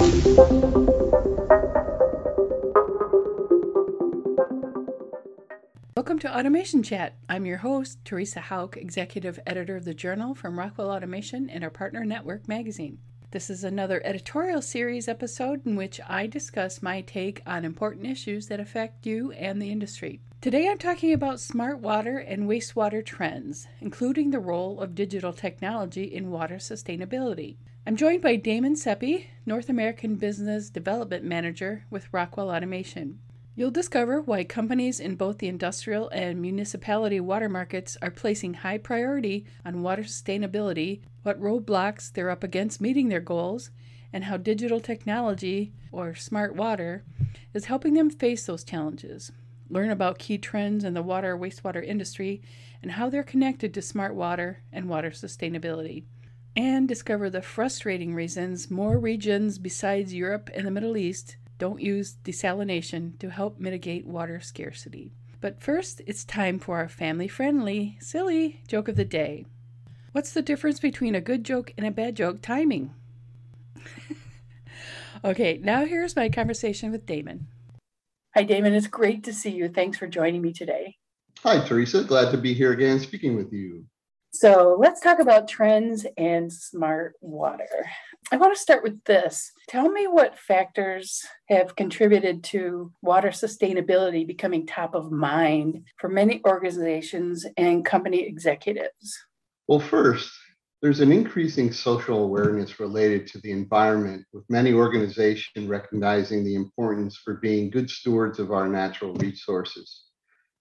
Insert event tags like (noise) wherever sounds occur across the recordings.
Welcome to Automation Chat. I'm your host, Theresa Houck, Executive Editor of the Journal from Rockwell Automation and our partner network magazine. This is another editorial series episode in which I discuss my take on important issues that affect you and the industry. Today I'm talking about smart water and wastewater trends, including the role of digital technology in water sustainability. I'm joined by Damon Seppi, North American Business Development Manager with Rockwell Automation. You'll discover why companies in both the industrial and municipality water markets are placing high priority on water sustainability, what roadblocks they're up against meeting their goals, and how digital technology, or smart water, is helping them face those challenges. Learn about key trends in the water wastewater industry and how they're connected to smart water and water sustainability. And discover the frustrating reasons more regions besides Europe and the Middle East don't use desalination to help mitigate water scarcity. But first, it's time for our family friendly, silly joke of the day. What's the difference between a good joke and a bad joke? Timing. (laughs) okay, now here's my conversation with Damon. Hi, Damon. It's great to see you. Thanks for joining me today. Hi, Theresa. Glad to be here again speaking with you. So let's talk about trends and smart water. I want to start with this. Tell me what factors have contributed to water sustainability becoming top of mind for many organizations and company executives. Well, first, there's an increasing social awareness related to the environment, with many organizations recognizing the importance for being good stewards of our natural resources.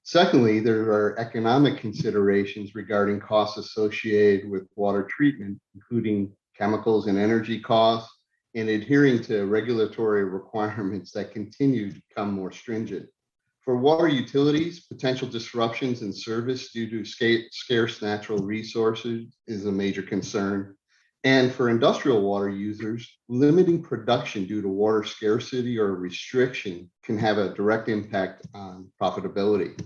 Secondly, there are economic considerations regarding costs associated with water treatment, including chemicals and energy costs, and adhering to regulatory (laughs) requirements that continue to become more stringent. For water utilities, potential disruptions in service due to scarce natural resources is a major concern. And for industrial water users, limiting production due to water scarcity or restriction can have a direct impact on profitability.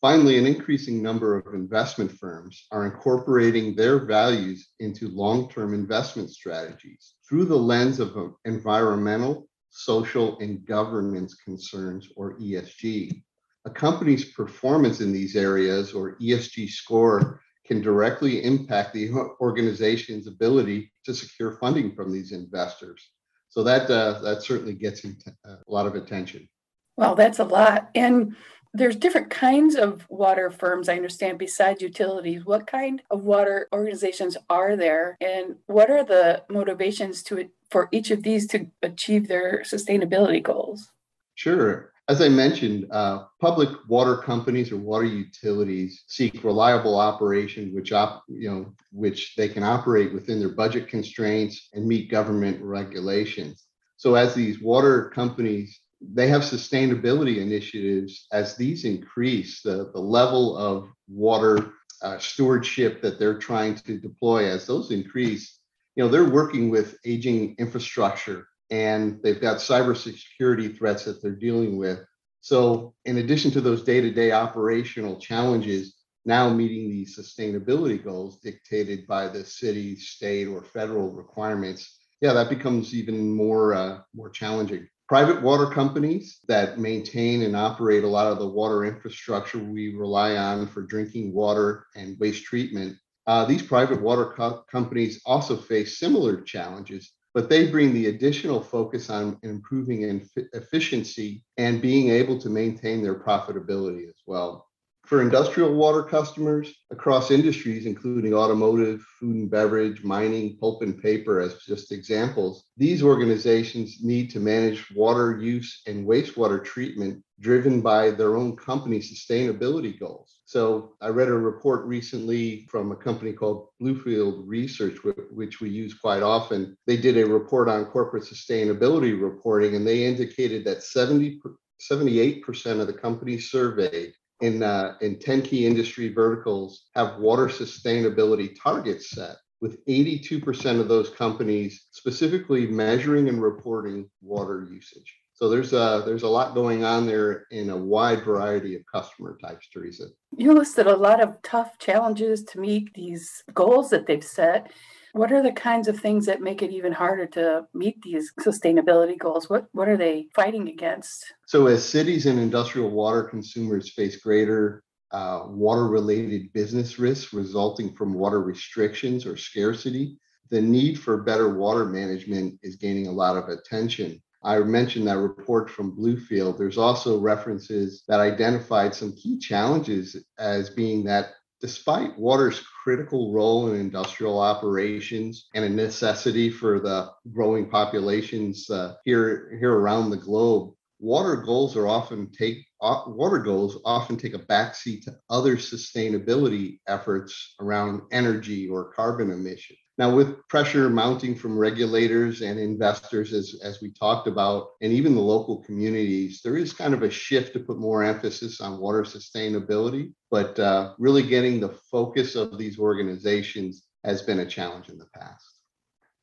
Finally, an increasing number of investment firms are incorporating their values into long term investment strategies through the lens of environmental, social, and governance concerns, or ESG. A company's performance in these areas, or ESG score, can directly impact the organization's ability to secure funding from these investors. So that uh, that certainly gets a lot of attention. Well, that's a lot. And there's different kinds of water firms, I understand, besides utilities. What kind of water organizations are there, and what are the motivations to for each of these to achieve their sustainability goals? Sure. As I mentioned, uh, public water companies or water utilities seek reliable operation, which op, you know, which they can operate within their budget constraints and meet government regulations. So, as these water companies they have sustainability initiatives as these increase the, the level of water uh, stewardship that they're trying to deploy. As those increase you know they're working with aging infrastructure and they've got cybersecurity threats that they're dealing with. So in addition to those day-to-day operational challenges now meeting these sustainability goals dictated by the city state or federal requirements yeah that becomes even more uh, more challenging private water companies that maintain and operate a lot of the water infrastructure we rely on for drinking water and waste treatment. Uh, these private water co- companies also face similar challenges, but they bring the additional focus on improving efficiency and being able to maintain their profitability as well. For industrial water customers across industries, including automotive, food and beverage, mining, pulp and paper, as just examples, these organizations need to manage water use and wastewater treatment driven by their own company sustainability goals. So I read a report recently from a company called Bluefield Research, which we use quite often. They did a report on corporate sustainability reporting, and they indicated that 70 78% of the companies surveyed in uh, in 10 key industry verticals have water sustainability targets set with 82% of those companies specifically measuring and reporting water usage. So there's a there's a lot going on there in a wide variety of customer types theresa. You listed a lot of tough challenges to meet these goals that they've set What are the kinds of things that make it even harder to meet these sustainability goals? What what are they fighting against? So as cities and industrial water consumers face greater uh, water-related business risks resulting from water restrictions or scarcity, the need for better water management is gaining a lot of attention. I mentioned that report from Bluefield. There's also references that identified some key challenges as being that despite water's critical role in industrial operations and a necessity for the growing populations uh, here here around the globe, water goals are often take uh, water goals often take a backseat to other sustainability efforts around energy or carbon emissions. Now, with pressure mounting from regulators and investors, as, as we talked about, and even the local communities, there is kind of a shift to put more emphasis on water sustainability. But uh, really getting the focus of these organizations has been a challenge in the past.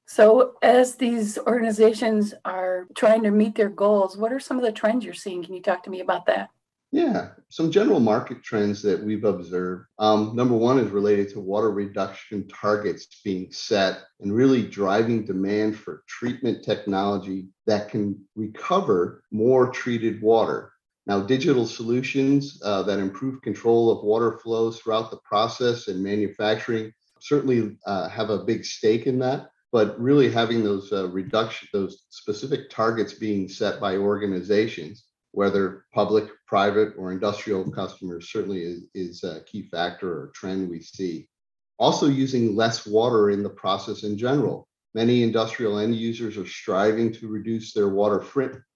So, as these organizations are trying to meet their goals, what are some of the trends you're seeing? Can you talk to me about that? Yeah, some general market trends that we've observed. Um, number one is related to water reduction targets being set and really driving demand for treatment technology that can recover more treated water. Now, digital solutions uh, that improve control of water flows throughout the process and manufacturing certainly uh, have a big stake in that. But really having those uh, reduction, those specific targets being set by organizations whether public, private, or industrial customers certainly is, is a key factor or trend we see. Also, using less water in the process in general. Many industrial end users are striving to reduce their water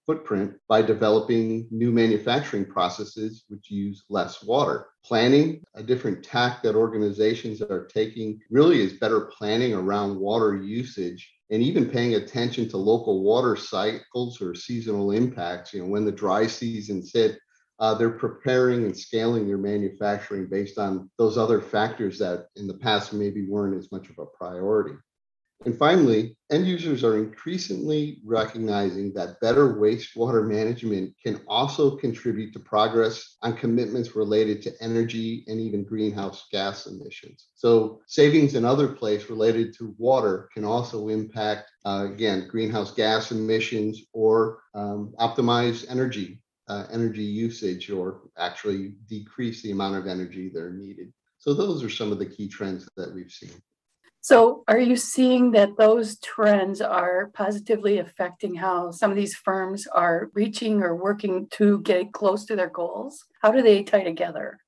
footprint by developing new manufacturing processes which use less water. Planning, a different tack that organizations are taking, really is better planning around water usage and even paying attention to local water cycles or seasonal impacts. You know, when the dry seasons hit, uh, they're preparing and scaling their manufacturing based on those other factors that in the past maybe weren't as much of a priority. And finally, end users are increasingly recognizing that better wastewater management can also contribute to progress on commitments related to energy and even greenhouse gas emissions. So, savings in other places related to water can also impact, uh, again, greenhouse gas emissions or um, optimize energy. Uh, energy usage or actually decrease the amount of energy that are needed. So, those are some of the key trends that we've seen. So, are you seeing that those trends are positively affecting how some of these firms are reaching or working to get close to their goals? How do they tie together?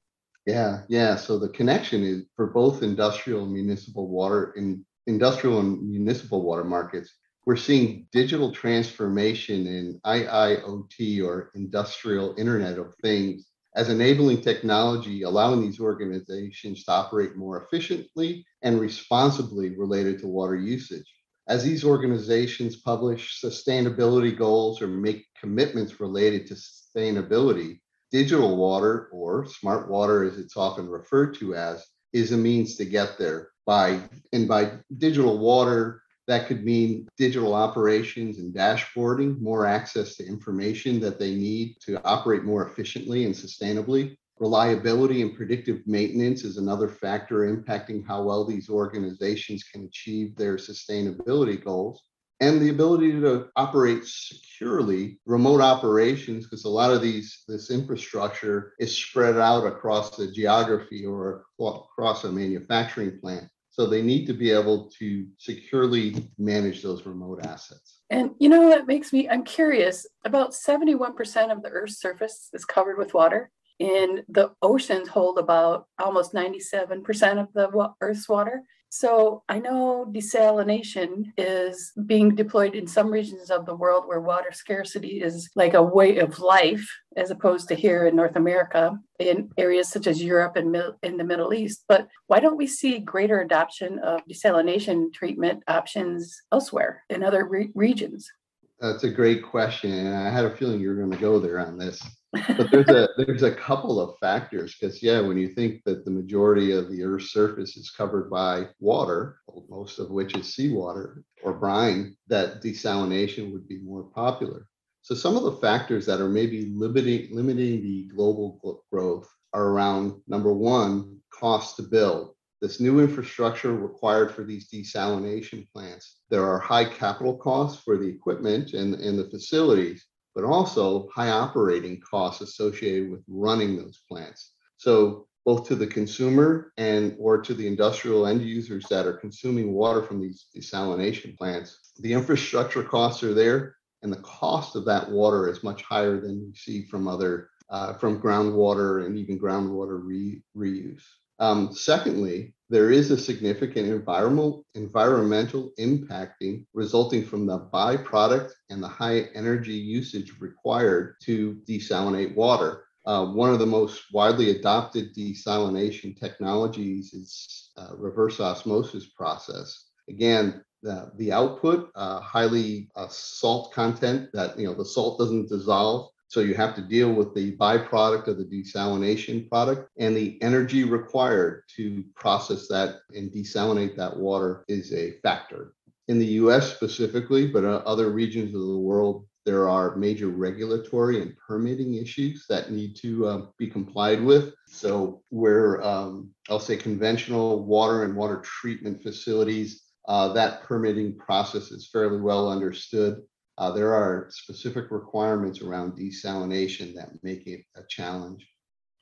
Yeah, yeah. So the connection is for both industrial and municipal water in industrial and municipal water markets. We're seeing digital transformation in IIoT or industrial Internet of Things as enabling technology, allowing these organizations to operate more efficiently and responsibly related to water usage. As these organizations publish sustainability goals or make commitments related to sustainability, digital water, or smart water as it's often referred to as, is a means to get there. By and by digital water, that could mean digital operations and dashboarding, more access to information that they need to operate more efficiently and sustainably. Reliability and predictive maintenance is another factor impacting how well these organizations can achieve their sustainability goals. And the ability to operate securely remote operations, because a lot of these this infrastructure is spread out across the geography or across a manufacturing plant. So they need to be able to securely manage those remote assets. And you know, that makes me, I'm curious about 71% of the Earth's surface is covered with water, and the oceans hold about almost 97% of the Earth's water. So I know desalination is being deployed in some regions of the world where water scarcity is like a way of life, as opposed to here in North America, in areas such as Europe and in the Middle East. But why don't we see greater adoption of desalination treatment options elsewhere in other re- regions? That's a great question, and I had a feeling you were going to go there on this but there's a there's a couple of factors because yeah when you think that the majority of the earth's surface is covered by water most of which is seawater or brine that desalination would be more popular so some of the factors that are maybe limiting limiting the global growth are around number one cost to build this new infrastructure required for these desalination plants. There are high capital costs for the equipment and, and the facilities, but also high operating costs associated with running those plants. So both to the consumer and or to the industrial end users that are consuming water from these desalination plants, the infrastructure costs are there, and the cost of that water is much higher than you see from other uh, from groundwater and even groundwater re- reuse. Um, secondly, there is a significant environmental environmental impacting resulting from the byproduct and the high energy usage required to desalinate water. Uh, one of the most widely adopted desalination technologies is uh, reverse osmosis process. Again, the, the output, uh, highly uh, salt content that, you know, the salt doesn't dissolve. So you have to deal with the byproduct of the desalination product and the energy required to process that and desalinate that water is a factor. In the US specifically, but other regions of the world, there are major regulatory and permitting issues that need to uh, be complied with. So, where um, I'll say conventional water and water treatment facilities, uh, that permitting process is fairly well understood. Uh, there are specific requirements around desalination that make it a challenge.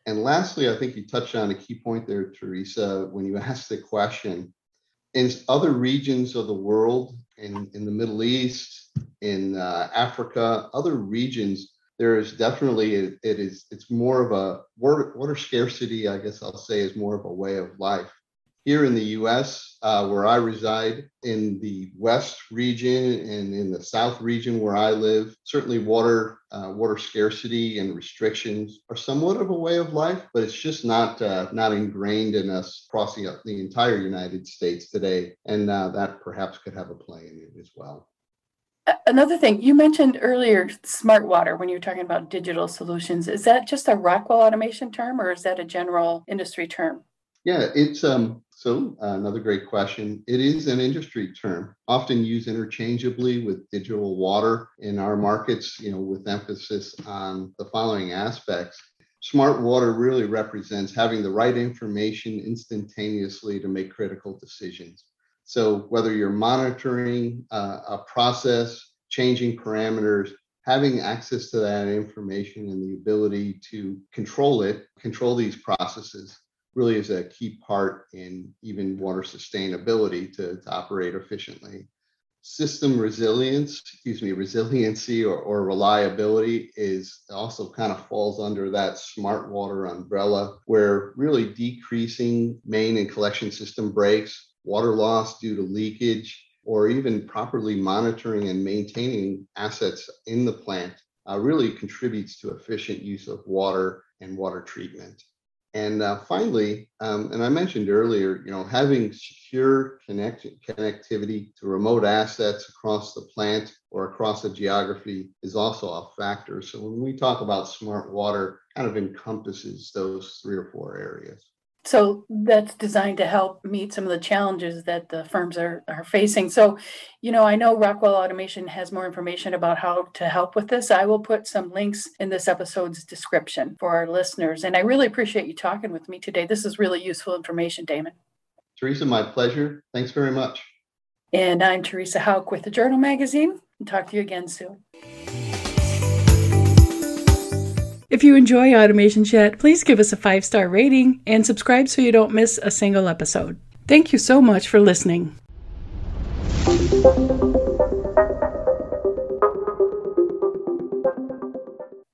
And lastly, I think you touched on a key point there, Theresa, when you (laughs) asked the question. In other regions of the world, in, in the Middle East, in uh, Africa, other regions, there is definitely it, it is it's more of a water, water scarcity. I guess I'll say is more of a way of life. Here in the U.S., uh, where I reside, in the West region and in the South region where I live, certainly water uh, water scarcity and restrictions are somewhat of a way of life, but it's just not uh, not ingrained in us across the, the entire United States today, and uh, that perhaps could have a play in it as well. Another thing you mentioned earlier, smart water, when you were talking about digital solutions, is that just a Rockwell automation term or is that a general industry term? Yeah, it's um so uh, another great question. It is an industry term, often used interchangeably with digital water in our markets, you know, with emphasis on the following aspects. Smart water really represents having the right information instantaneously to make critical decisions. So whether you're monitoring uh, a process, changing parameters, having access to that information and the ability to control it, control these processes really is a key part in even water sustainability to, to operate efficiently. System resilience, excuse me, resiliency or, or reliability is also kind of falls under that smart water umbrella, where really decreasing main and collection system breaks, water loss due to leakage, or even properly monitoring and maintaining assets in the plant uh, really contributes to efficient use of water and water treatment. And uh, finally, um, and I mentioned earlier, you know, having secure connect- connectivity to remote assets across the plant or across a geography is also a factor. So when we talk about smart water, kind of encompasses those three or four areas. So that's designed to help meet some of the challenges that the firms are, are facing. So, you know, I know Rockwell Automation has more information about how to help with this. I will put some links in this episode's description for our listeners. And I really appreciate you talking with me today. This is really useful information, Damon. Theresa, my pleasure. Thanks very much. And I'm Theresa Houck with the Journal Magazine. Talk to you again soon. If you enjoy Automation Chat, please give us a five star rating and subscribe so you don't miss a single episode. Thank you so much for listening.